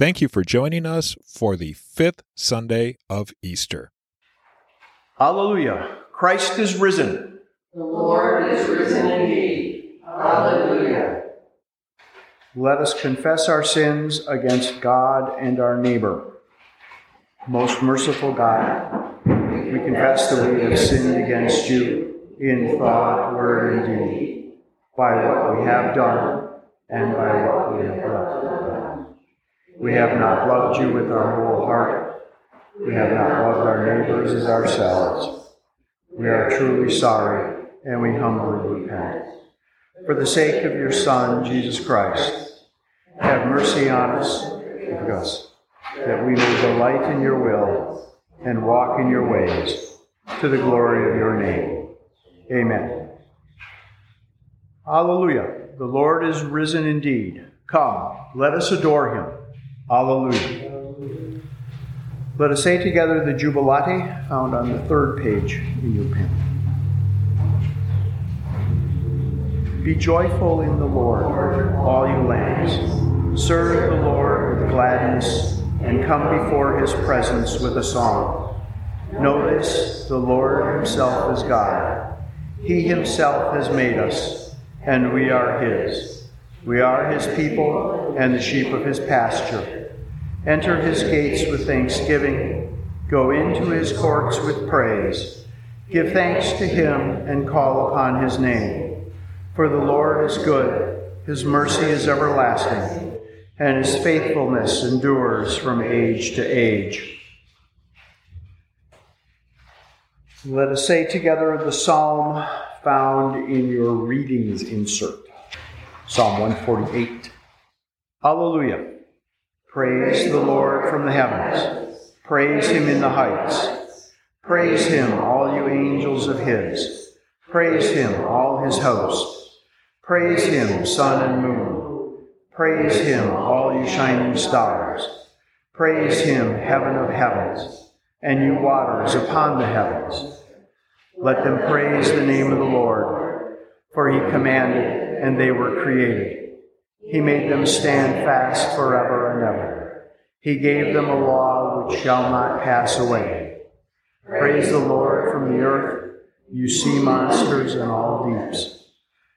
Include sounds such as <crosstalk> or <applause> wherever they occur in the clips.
Thank you for joining us for the fifth Sunday of Easter. Hallelujah. Christ is risen. The Lord is risen indeed. Hallelujah. Let us confess our sins against God and our neighbor. Most merciful God, we confess that we have sinned against you in thought, word, and deed, by what we have done and by what we have done. We have not loved you with our whole heart. We have not loved our neighbors as ourselves. We are truly sorry and we humbly repent. For the sake of your Son, Jesus Christ, have mercy on us, forgive us, that we may delight in your will and walk in your ways to the glory of your name. Amen. Hallelujah. The Lord is risen indeed. Come, let us adore him. Hallelujah. Let us say together the Jubilate found on the third page in your pen. Be joyful in the Lord, all you lands. Serve the Lord with gladness and come before his presence with a song. Know this the Lord himself is God. He himself has made us, and we are his. We are his people and the sheep of his pasture. Enter his gates with thanksgiving, go into his courts with praise. Give thanks to him and call upon his name. For the Lord is good, his mercy is everlasting, and his faithfulness endures from age to age. Let us say together the psalm found in your readings insert Psalm 148. Hallelujah. Praise the Lord from the heavens. Praise him in the heights. Praise him, all you angels of his. Praise him, all his hosts. Praise him, sun and moon. Praise him, all you shining stars. Praise him, heaven of heavens, and you waters upon the heavens. Let them praise the name of the Lord, for he commanded, and they were created. He made them stand fast forever and ever. He gave them a law which shall not pass away. Praise the Lord from the earth, you sea monsters and all deeps.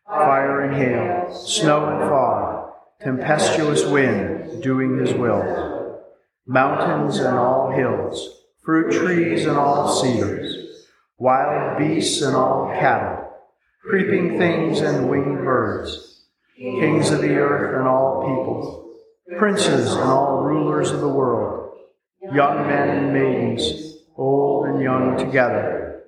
Fire and hail, snow and fog, tempestuous wind, doing his will. Mountains and all hills, fruit trees and all cedars, wild beasts and all cattle, creeping things and winged birds, kings of the earth and all peoples, princes and all rulers of the world, young men and maidens, old and young together.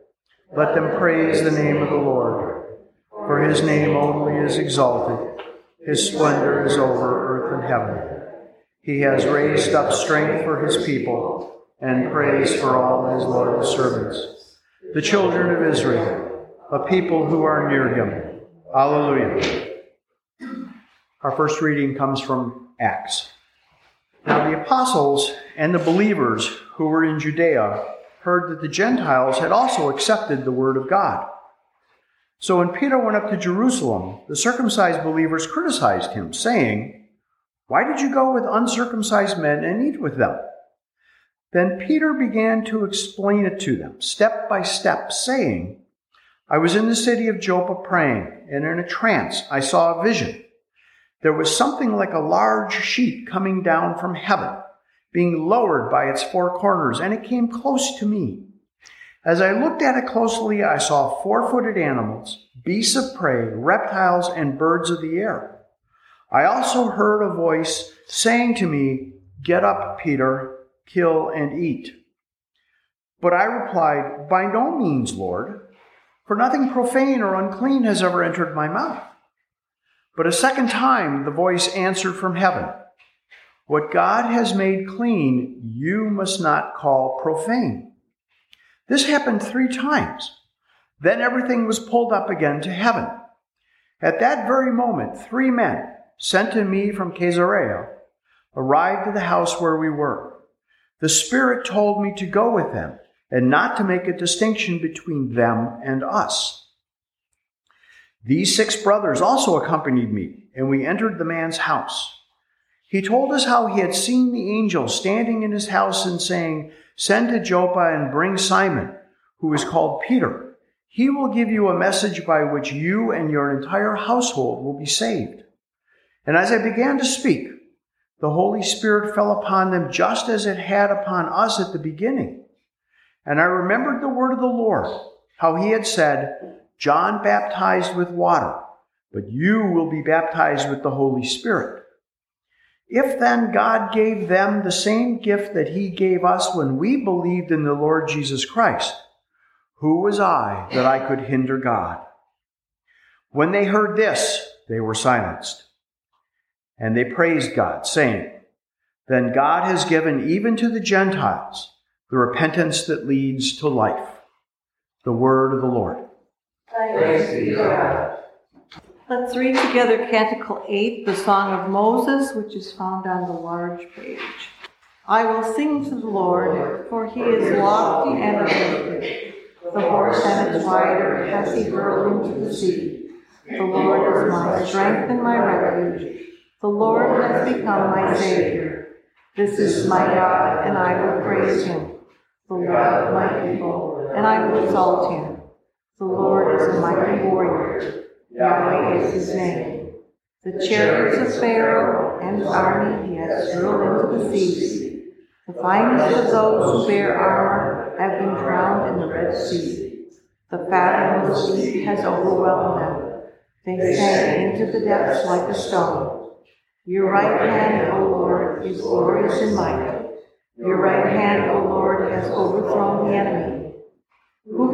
Let them praise the name of the Lord, for his name only is exalted. His splendor is over earth and heaven. He has raised up strength for his people and praise for all his loyal servants, the children of Israel, a people who are near him. Alleluia. Our first reading comes from Acts. Now the apostles and the believers who were in Judea heard that the Gentiles had also accepted the word of God. So when Peter went up to Jerusalem, the circumcised believers criticized him, saying, Why did you go with uncircumcised men and eat with them? Then Peter began to explain it to them, step by step, saying, I was in the city of Joppa praying, and in a trance I saw a vision. There was something like a large sheet coming down from heaven, being lowered by its four corners, and it came close to me. As I looked at it closely, I saw four footed animals, beasts of prey, reptiles, and birds of the air. I also heard a voice saying to me, Get up, Peter, kill and eat. But I replied, By no means, Lord, for nothing profane or unclean has ever entered my mouth. But a second time the voice answered from heaven, What God has made clean, you must not call profane. This happened three times. Then everything was pulled up again to heaven. At that very moment, three men, sent to me from Caesarea, arrived at the house where we were. The Spirit told me to go with them and not to make a distinction between them and us. These six brothers also accompanied me, and we entered the man's house. He told us how he had seen the angel standing in his house and saying, Send to Joppa and bring Simon, who is called Peter. He will give you a message by which you and your entire household will be saved. And as I began to speak, the Holy Spirit fell upon them just as it had upon us at the beginning. And I remembered the word of the Lord, how he had said, John baptized with water, but you will be baptized with the Holy Spirit. If then God gave them the same gift that he gave us when we believed in the Lord Jesus Christ, who was I that I could hinder God? When they heard this, they were silenced. And they praised God, saying, Then God has given even to the Gentiles the repentance that leads to life. The word of the Lord. Thanks be God. Let's read together Canticle 8, the Song of Moses, which is found on the large page. I will sing to the Lord, for he is lofty and uplifted. The horse and its rider has he hurled into the sea. The Lord is my strength and my refuge. The Lord has become my Savior. This is my God, and I will praise him. The Lord of my people, and I will exalt him. The Lord is a mighty warrior. Yahweh is his name. The chariots of Pharaoh and his army he has hurled into the seas. The finest of those who bear armor have been drowned in the Red Sea. The fathomless deep has overwhelmed them. They sank into the depths like a stone. Your right hand, O Lord, is glorious in might. Your right hand, O Lord, has overthrown the enemy.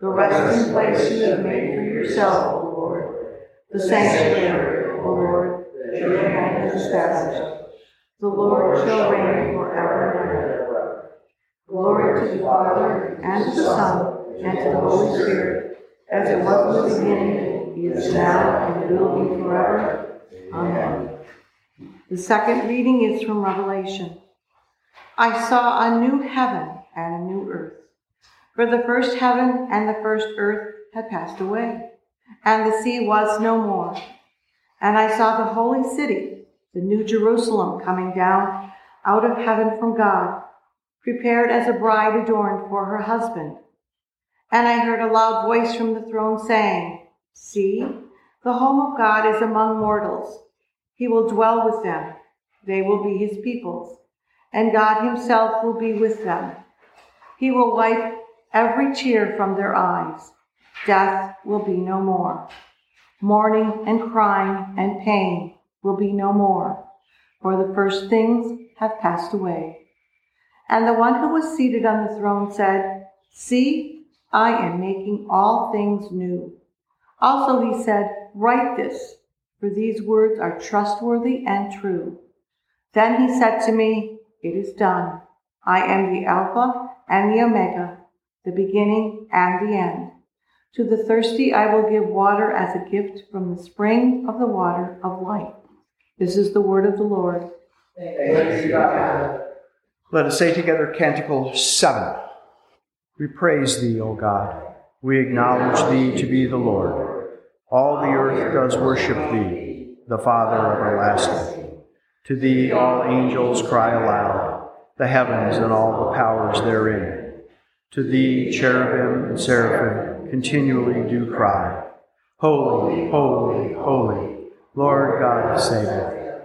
the resting place you have made for yourself, O Lord the sanctuary, O Lord, that your hand has established. The Lord shall reign forever and ever. Glory to the Father, and to the Son, and to the Holy Spirit, as it was in the beginning, is now, and will be forever. Amen. The second reading is from Revelation. I saw a new heaven and a new earth. For the first heaven and the first earth had passed away and the sea was no more. And I saw the holy city, the new Jerusalem, coming down out of heaven from God, prepared as a bride adorned for her husband. And I heard a loud voice from the throne saying, See, the home of God is among mortals. He will dwell with them. They will be his peoples, and God himself will be with them. He will wipe every tear from their eyes Death will be no more. Mourning and crying and pain will be no more, for the first things have passed away. And the one who was seated on the throne said, See, I am making all things new. Also he said, Write this, for these words are trustworthy and true. Then he said to me, It is done. I am the Alpha and the Omega, the beginning and the end. To the thirsty I will give water as a gift from the spring of the water of life. This is the word of the Lord. Let us say together Canticle 7. We praise thee, O God. We acknowledge thee to be the Lord. All the earth does worship thee, the Father everlasting. To thee all angels cry aloud, the heavens and all the powers therein. To thee cherubim and seraphim continually do cry, Holy, holy, holy, Lord God of Sabaoth.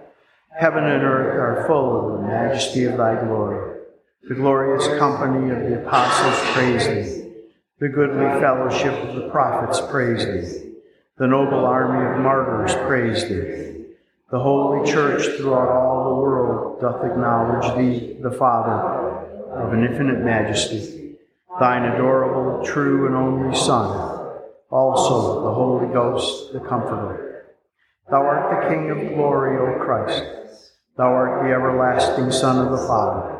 Heaven and earth are full of the majesty of thy glory. The glorious company of the apostles praise thee. The goodly fellowship of the prophets praise thee. The noble army of martyrs praise thee. The holy church throughout all the world doth acknowledge thee, the Father, of an infinite majesty thine adorable, true, and only Son, also the Holy Ghost, the Comforter. Thou art the King of glory, O Christ. Thou art the everlasting Son of the Father.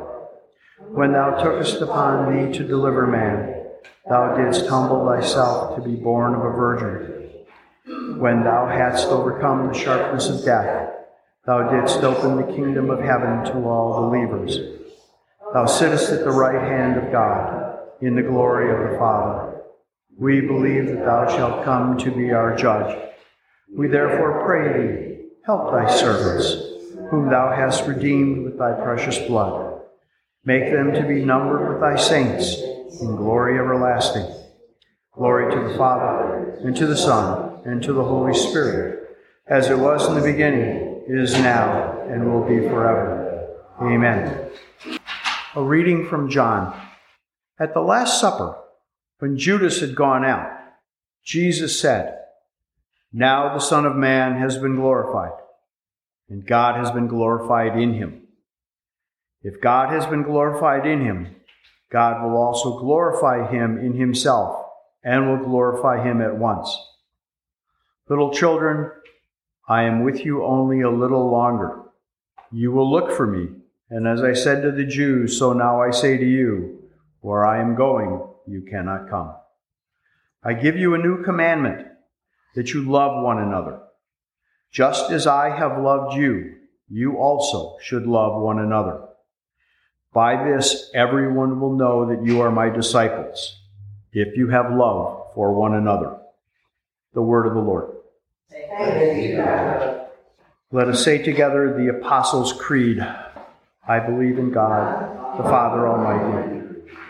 When thou tookest upon thee to deliver man, thou didst humble thyself to be born of a virgin. When thou hadst overcome the sharpness of death, thou didst open the kingdom of heaven to all believers. Thou sittest at the right hand of God in the glory of the Father. We believe that thou shalt come to be our judge. We therefore pray thee, help thy servants whom thou hast redeemed with thy precious blood. Make them to be numbered with thy saints in glory everlasting. Glory to the Father, and to the Son, and to the Holy Spirit, as it was in the beginning, is now, and will be forever. Amen. A reading from John. At the Last Supper, when Judas had gone out, Jesus said, Now the Son of Man has been glorified and God has been glorified in him. If God has been glorified in him, God will also glorify him in himself and will glorify him at once. Little children, I am with you only a little longer. You will look for me, and as I said to the Jews, so now I say to you, where I am going, you cannot come. I give you a new commandment, that you love one another. Just as I have loved you, you also should love one another. By this, everyone will know that you are my disciples, if you have love for one another. The word of the Lord. Let us say together the Apostles' Creed. I believe in God, the Father Almighty,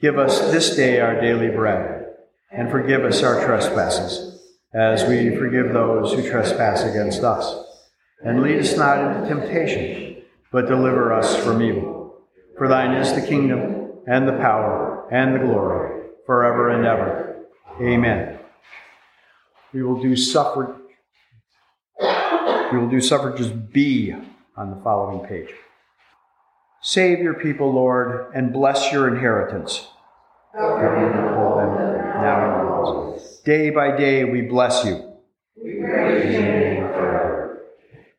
Give us this day our daily bread, and forgive us our trespasses as we forgive those who trespass against us. And lead us not into temptation, but deliver us from evil. For thine is the kingdom, and the power, and the glory, forever and ever. Amen. We will do suffrage. We will do suffrages B on the following page. Save your people, Lord, and bless your inheritance. Day by day we bless you.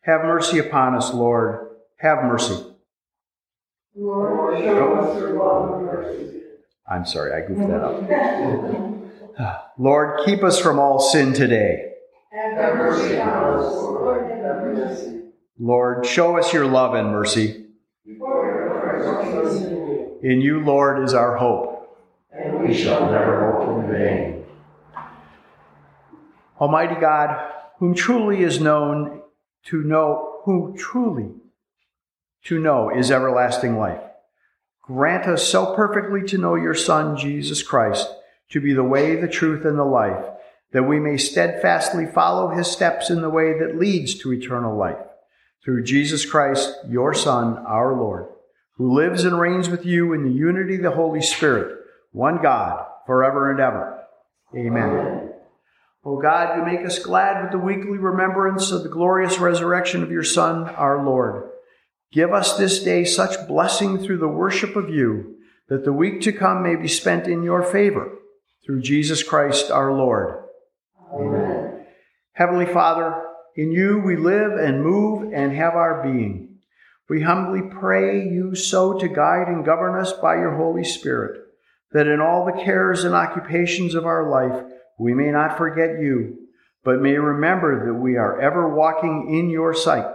Have mercy upon us, Lord. Have mercy. <laughs> Lord, show us your love and mercy. I'm sorry, I goofed that up. Lord, keep us from all sin today. Have mercy us, Lord. Have mercy. Lord, show us your love and mercy. In you, Lord, is our hope. And we shall never hope in vain. Almighty God, whom truly is known to know, who truly to know is everlasting life. Grant us so perfectly to know your Son, Jesus Christ, to be the way, the truth, and the life, that we may steadfastly follow his steps in the way that leads to eternal life. Through Jesus Christ, your Son, our Lord, who lives and reigns with you in the unity of the Holy Spirit, one God, forever and ever. Amen. Amen. O God, you make us glad with the weekly remembrance of the glorious resurrection of your Son, our Lord. Give us this day such blessing through the worship of you that the week to come may be spent in your favor. Through Jesus Christ our Lord. Amen. Heavenly Father, in you we live and move and have our being. We humbly pray you so to guide and govern us by your Holy Spirit, that in all the cares and occupations of our life, we may not forget you, but may remember that we are ever walking in your sight,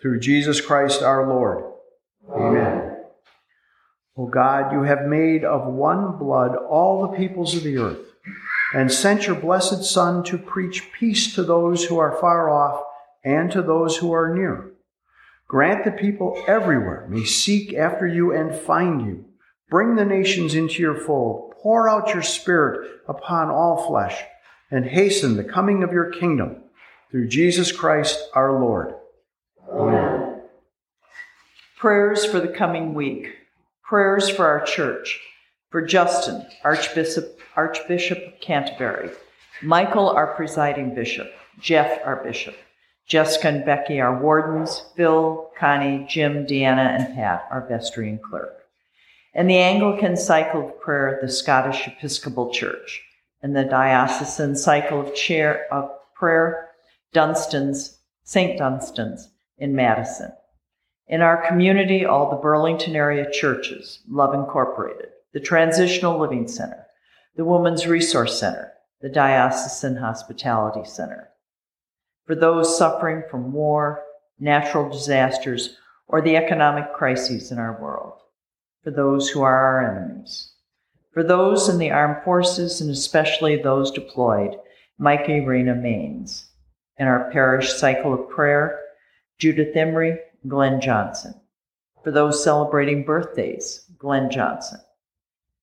Through Jesus Christ our Lord. Amen. O God, you have made of one blood all the peoples of the earth, and sent your blessed Son to preach peace to those who are far off and to those who are near. Grant that people everywhere may seek after you and find you. Bring the nations into your fold. Pour out your Spirit upon all flesh, and hasten the coming of your kingdom. Through Jesus Christ our Lord. Amen. Prayers for the coming week. Prayers for our church. For Justin, Archbishop, Archbishop of Canterbury. Michael, our presiding bishop. Jeff, our bishop. Jessica and Becky, our wardens. Phil, Connie, Jim, Deanna, and Pat, our vestry and clerk. And the Anglican Cycle of Prayer at the Scottish Episcopal Church. And the Diocesan Cycle of, chair, of Prayer, Dunstan's, St. Dunstan's in Madison. In our community, all the Burlington area churches, Love Incorporated, the Transitional Living Center, the Women's Resource Center, the Diocesan Hospitality Center. For those suffering from war, natural disasters, or the economic crises in our world. For those who are our enemies. For those in the armed forces and especially those deployed, Mike Irena Maines. In our parish cycle of prayer, Judith Emery, Glenn Johnson. For those celebrating birthdays, Glenn Johnson.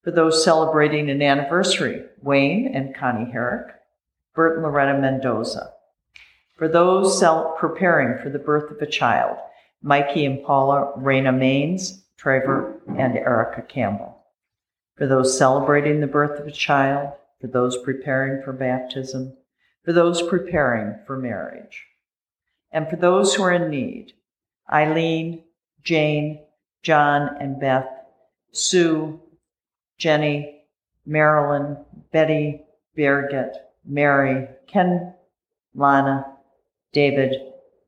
For those celebrating an anniversary, Wayne and Connie Herrick, Bert and Loretta Mendoza. For those preparing for the birth of a child, Mikey and Paula Raina Maines, Trevor, and Erica Campbell. For those celebrating the birth of a child, for those preparing for baptism, for those preparing for marriage. And for those who are in need, Eileen, Jane, John, and Beth, Sue, Jenny, Marilyn, Betty, Birgit, Mary, Ken, Lana, David,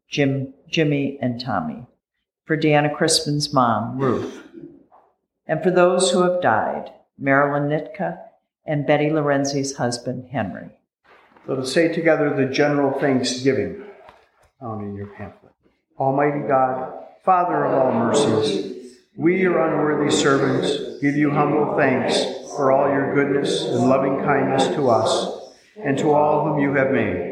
Jim, Jimmy, and Tommy. For Deanna Crispin's mom, Ruth. And for those who have died, Marilyn Nitka and Betty Lorenzi's husband, Henry. Let us say together the general thanksgiving found in your pamphlet. Almighty God, Father of all mercies, we, your unworthy servants, give you humble thanks for all your goodness and loving kindness to us and to all whom you have made.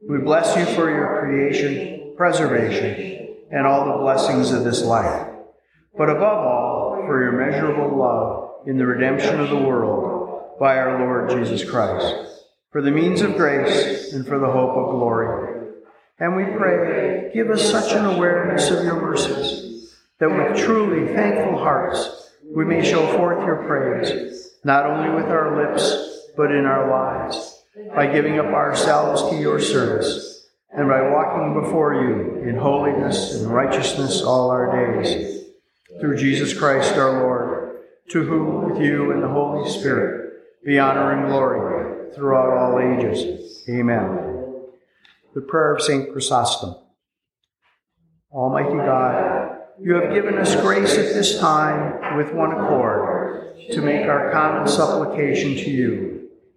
We bless you for your creation, preservation, and all the blessings of this life, but above all, for your measurable love in the redemption of the world by our Lord Jesus Christ, for the means of grace and for the hope of glory. And we pray, give us such an awareness of your mercies that with truly thankful hearts we may show forth your praise, not only with our lips, but in our lives, by giving up ourselves to your service, and by walking before you in holiness and righteousness all our days. Through Jesus Christ our Lord, to whom with you and the Holy Spirit be honor and glory throughout all ages. Amen the prayer of St. Chrysostom. Almighty God, you have given us grace at this time with one accord to make our common supplication to you.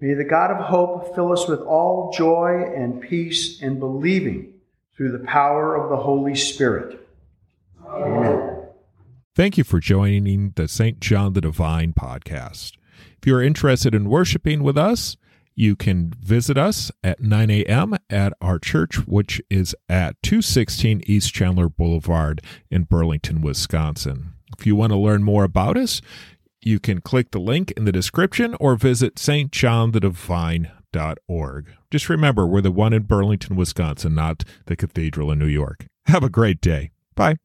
May the God of hope fill us with all joy and peace in believing through the power of the Holy Spirit. Amen. Thank you for joining the St. John the Divine podcast. If you are interested in worshiping with us, you can visit us at 9 a.m. at our church, which is at 216 East Chandler Boulevard in Burlington, Wisconsin. If you want to learn more about us, you can click the link in the description or visit stjohnthedivine.org. Just remember, we're the one in Burlington, Wisconsin, not the cathedral in New York. Have a great day. Bye.